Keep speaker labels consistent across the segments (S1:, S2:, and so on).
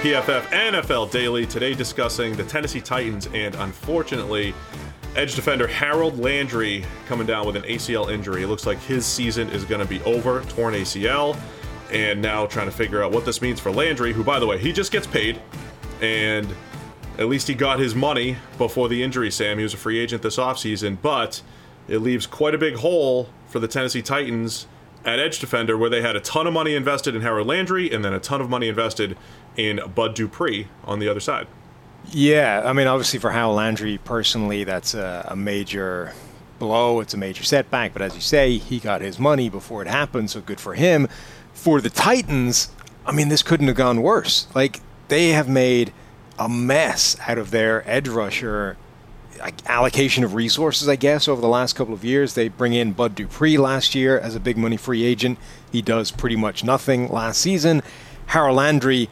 S1: PFF NFL Daily. Today, discussing the Tennessee Titans and unfortunately, edge defender Harold Landry coming down with an ACL injury. It looks like his season is going to be over, torn ACL, and now trying to figure out what this means for Landry, who, by the way, he just gets paid, and at least he got his money before the injury, Sam. He was a free agent this offseason, but it leaves quite a big hole for the Tennessee Titans at edge defender where they had a ton of money invested in Harold Landry and then a ton of money invested in Bud Dupree on the other side.
S2: Yeah, I mean, obviously for Harold Landry personally, that's a, a, major blow. It's a major setback. But as you say, he got his money before it happened, so good for him. For the Titans, I mean, this couldn't have gone worse. Like, they have made a mess out of their edge rusher allocation of resources, I guess, over the last couple of years. They bring in Bud Dupree last year as a big money free agent. He does pretty much nothing last season. Harold Landry,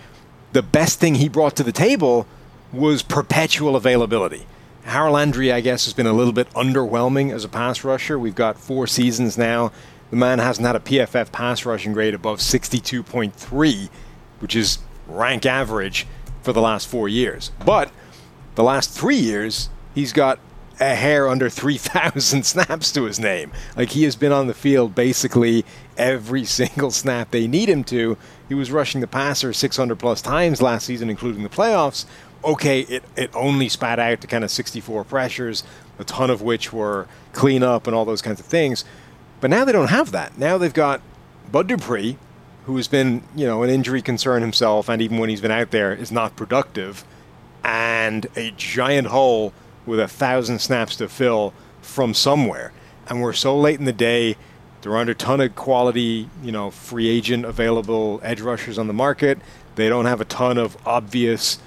S2: the best thing he brought to the table was perpetual availability. Harold Landry, I guess, has been a little bit underwhelming as a pass rusher. We've got four seasons now. The man hasn't had a PFF pass rushing grade above 62.3, which is rank average for the last four years. But the last three years, he's got a hair under 3,000 snaps to his name. Like he has been on the field basically every single snap they need him to. He was rushing the passer 600 plus times last season, including the playoffs. Okay, it, it only spat out to kind of 64 pressures, a ton of which were cleanup and all those kinds of things. But now they don't have that. Now they've got Bud Dupree, who has been, you know, an injury concern himself, and even when he's been out there, is not productive, and a giant hole with a thousand snaps to fill from somewhere. And we're so late in the day. There aren't a ton of quality, you know, free agent available edge rushers on the market. They don't have a ton of obvious,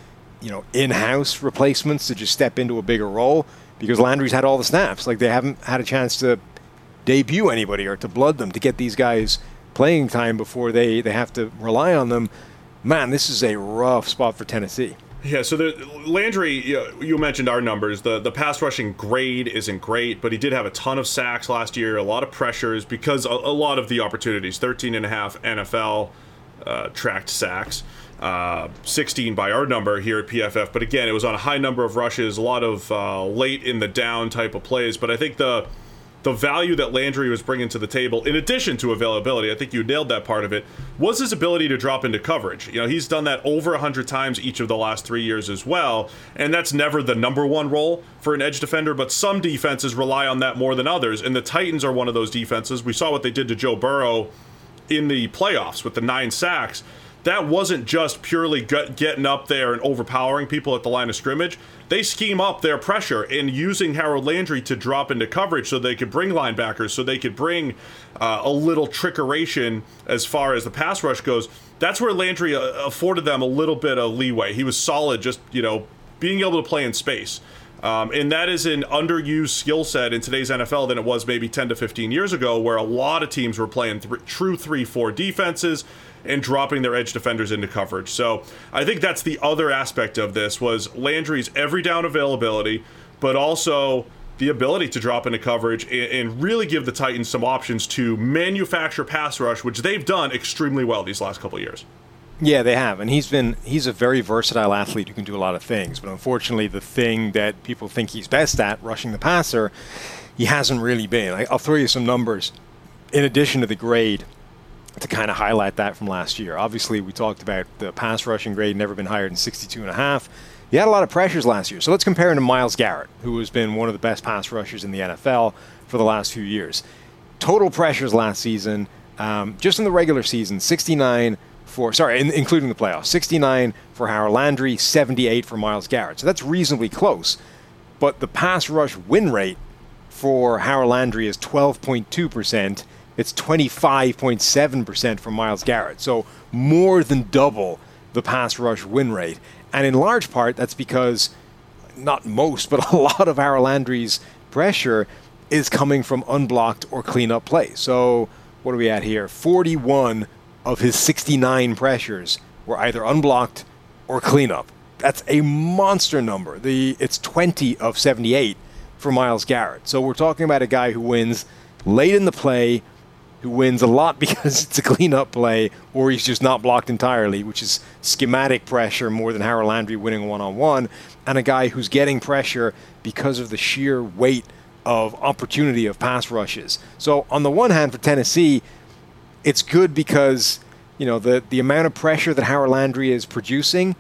S2: you know, in-house replacements to just step into a bigger role because Landry's had all the snaps. Like they haven't had a chance to debut anybody or to blood them to get these guys playing time before they, they have to rely on them. Man, this is a rough spot for Tennessee.
S1: Yeah, so the, Landry, you mentioned our numbers. The the pass rushing grade isn't great, but he did have a ton of sacks last year, a lot of pressures because a, a lot of the opportunities, 13 and a half NFL uh, tracked sacks, uh, 16 by our number here at PFF. But again, it was on a high number of rushes, a lot of uh, late in the down type of plays. But I think the the value that Landry was bringing to the table, in addition to availability, I think you nailed that part of it, was his ability to drop into coverage. You know, he's done that over 100 times each of the last three years as well, and that's never the number one role for an edge defender, but some defenses rely on that more than others, and the Titans are one of those defenses. We saw what they did to Joe Burrow in the playoffs with the nine sacks that wasn't just purely getting up there and overpowering people at the line of scrimmage. They scheme up their pressure in using Harold Landry to drop into coverage so they could bring linebackers, so they could bring uh, a little trickeration as far as the pass rush goes. That's where Landry uh, afforded them a little bit of leeway. He was solid, just you know, being able to play in space. Um, and that is an underused skill set in today's NFL than it was maybe 10 to 15 years ago, where a lot of teams were playing th- true 3 4 defenses and dropping their edge defenders into coverage. So I think that's the other aspect of this was Landry's every down availability, but also the ability to drop into coverage and, really give the Titans some options to manufacture pass rush, which they've done extremely well these last couple years.
S2: Yeah, they have, and he's been he's a very versatile athlete who can do a lot of things. But unfortunately, the thing that people think he's best at, rushing the passer, he hasn't really been. I, I'll throw you some numbers. In addition to the grade, to kind of highlight that from last year. Obviously, we talked about the pass rushing grade never been higher than 62 and a half. He had a lot of pressures last year. So let's compare him to Myles Garrett, who has been one of the best pass rushers in the NFL for the last few years. Total pressures last season, um, just in the regular season, 69 for sorry, in, including the playoffs. 69 for Harold Landry, 78 for Myles Garrett. So that's reasonably close. But the pass rush win rate for Harold Landry is 12.2%. It's 25.7% for Myles Garrett. So more than double the pass rush win rate. And in large part, that's because not most, but a lot of Harold Landry's pressure is coming from unblocked or cleanup plays. So what are we at here? 41 of his 69 pressures were either unblocked or cleanup. That's a monster number. The it's 20 of 78 for Myles Garrett. So we're talking about a guy who wins late in the play who wins a lot because it's a clean-up play or he's just not blocked entirely, which is schematic pressure more than Harold Landry winning one-on-one, and a guy who's getting pressure because of the sheer weight of opportunity of pass rushes. So on the one hand, for Tennessee, it's good because you know the the amount of pressure that Howard Landry is producing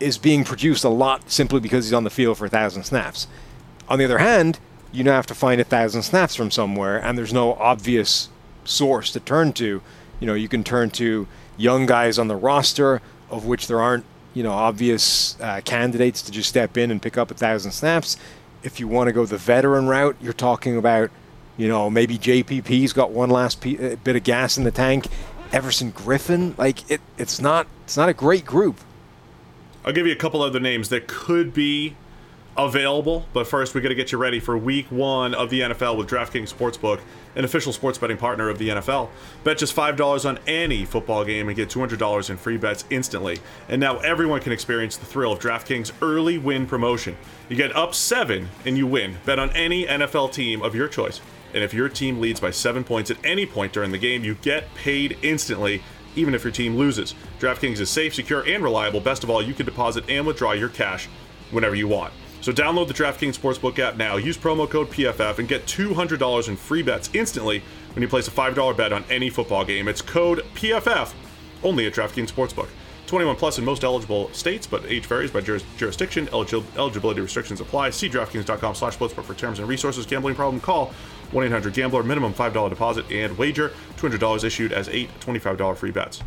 S2: is being produced a lot simply because he's on the field for a thousand snaps. On the other hand, you now have to find a thousand snaps from somewhere, and there's no obvious source to turn to. You know, you can turn to young guys on the roster, of which there aren't, you know, obvious uh, candidates to just step in and pick up a thousand snaps. If you want to go the veteran route, you're talking about, you know, maybe JPP's got one last p- uh, bit of gas in the tank. Everson Griffen, like it, it's not, it's not a great group.
S1: I'll give you a couple other names that could be available. But first, we got to get you ready for week one of the NFL with DraftKings Sportsbook, an official sports betting partner of the NFL. Bet just $5 on any football game and get $200 in free bets instantly. And now everyone can experience the thrill of DraftKings early win promotion. You get up seven and you win. Bet on any NFL team of your choice. And if your team leads by seven points at any point during the game, you get paid instantly even if your team loses. DraftKings is safe, secure, and reliable. Best of all, you can deposit and withdraw your cash whenever you want. So download the DraftKings Sportsbook app now, use promo code PFF, and get $200 in free bets instantly when you place a $5 bet on any football game. It's code PFF only at DraftKings Sportsbook. 21 plus in most eligible states, but age varies by juris- jurisdiction. Eligi- eligibility restrictions apply. See DraftKings.com slash sportsbook for terms and resources. Gambling problem? Call 1-800-GAMBLER. Minimum $5 deposit and wager. $200 issued as eight $25 free bets.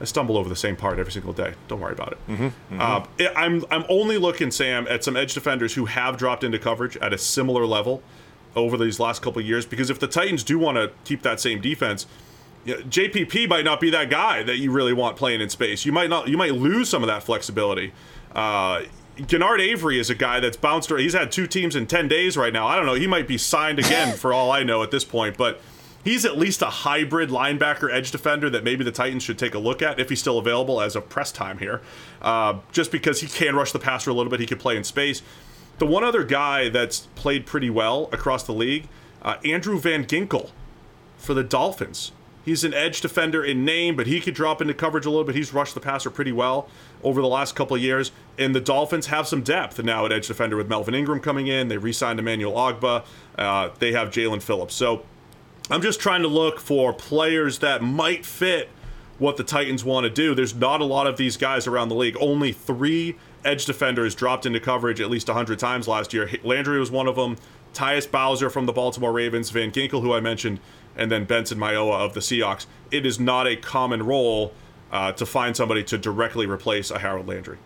S1: I stumble over the same part every single day. Don't worry about it. Mm-hmm, Uh, it- I'm I'm only looking, Sam, at some edge defenders who have dropped into coverage at a similar level over these last couple of years. Because if the Titans do want to keep that same defense, you know, JPP might not be that guy that you really want playing in space. You might not. You might lose some of that flexibility. Uh, Genard Avery is a guy that's bounced. around. He's had two teams in ten days right now. I don't know. He might be signed again for all I know at this point, but he's at least a hybrid linebacker edge defender that maybe the Titans should take a look at if he's still available as of press time here. Uh, just because he can rush the passer a little bit, he can play in space. The one other guy that's played pretty well across the league, uh, Andrew Van Ginkel for the Dolphins. He's an edge defender in name, but he could drop into coverage a little bit. He's rushed the passer pretty well over the last couple of years. And the Dolphins have some depth now at edge defender with Melvin Ingram coming in. They re signed Emmanuel Ogbah. Uh, they have Jaelan Phillips. So I'm just trying to look for players that might fit what the Titans want to do. There's not a lot of these guys around the league. Only three edge defenders dropped into coverage at least 100 times last year. Landry was one of them. Tyus Bowser from the Baltimore Ravens, Van Ginkel, who I mentioned, and then Benson Mayowa of the Seahawks. It is not a common role uh, to find somebody to directly replace a Harold Landry.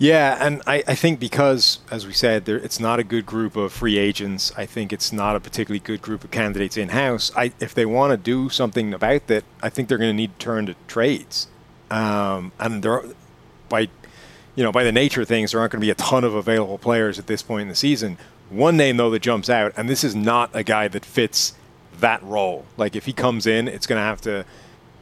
S2: Yeah, and I, I think because, as we said, there, it's not a good group of free agents. I think it's not a particularly good group of candidates in house. If they want to do something about that, I think they're going to need to turn to trades. Um, and there, are, by you know, by the nature of things, there aren't going to be a ton of available players at this point in the season. One name though that jumps out, and this is not a guy that fits that role. Like if he comes in, it's going to have to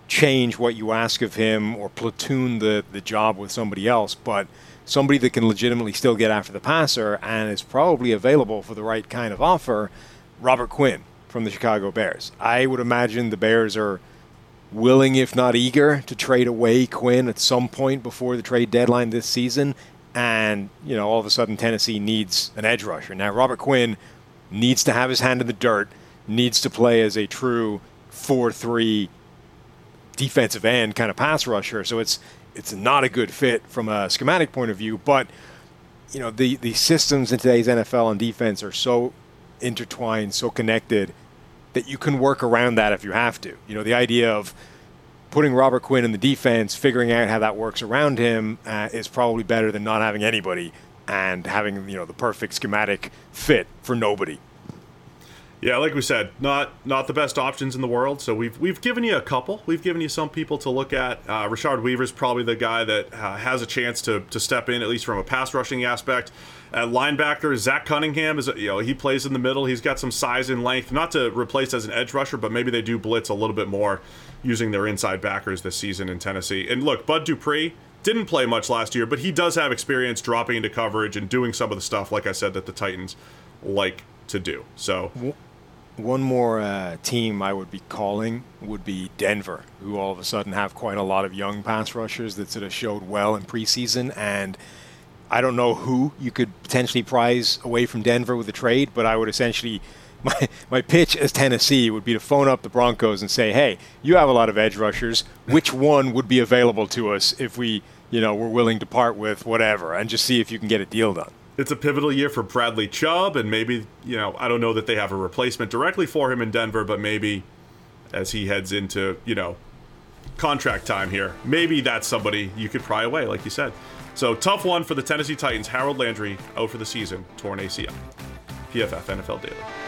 S2: change what you ask of him or platoon the the job with somebody else, but somebody that can legitimately still get after the passer and is probably available for the right kind of offer, Robert Quinn from the Chicago Bears. I would imagine the Bears are willing, if not eager, to trade away Quinn at some point before the trade deadline this season. And, you know, all of a sudden Tennessee needs an edge rusher. Now, Robert Quinn needs to have his hand in the dirt, needs to play as a true 4 3 defensive end kind of pass rusher. So it's it's not a good fit from a schematic point of view. But you know the the systems in today's NFL and defense are so intertwined, so connected that you can work around that if you have to. You know the idea of putting Robert Quinn in the defense, figuring out how that works around him uh, is probably better than not having anybody and having you know the perfect schematic fit for nobody.
S1: Yeah, like we said, not not the best options in the world. So we've we've given you a couple. We've given you some people to look at. Uh, Rashad Weaver's probably the guy that uh, has a chance to to step in at least from a pass rushing aspect. At linebacker, Zach Cunningham is you know he plays in the middle. He's got some size and length, not to replace as an edge rusher, but maybe they do blitz a little bit more using their inside backers this season in Tennessee. And look, Bud Dupree didn't play much last year, but he does have experience dropping into coverage and doing some of the stuff, like I said, that the Titans like to do. So
S2: one more uh, team I would be calling would be Denver, who all of a sudden have quite a lot of young pass rushers that sort of showed well in preseason. And I don't know who you could potentially prize away from Denver with a trade, but I would essentially. My, my pitch as Tennessee would be to phone up the Broncos and say, hey, you have a lot of edge rushers. Which one would be available to us if we, you know, were willing to part with whatever and just see if you can get a deal done?
S1: It's a pivotal year for Bradley Chubb, and maybe, you know, I don't know that they have a replacement directly for him in Denver, but maybe as he heads into, you know, contract time here, maybe that's somebody you could pry away, like you said. So tough one for the Tennessee Titans. Harold Landry out for the season, torn ACL. PFF NFL Daily.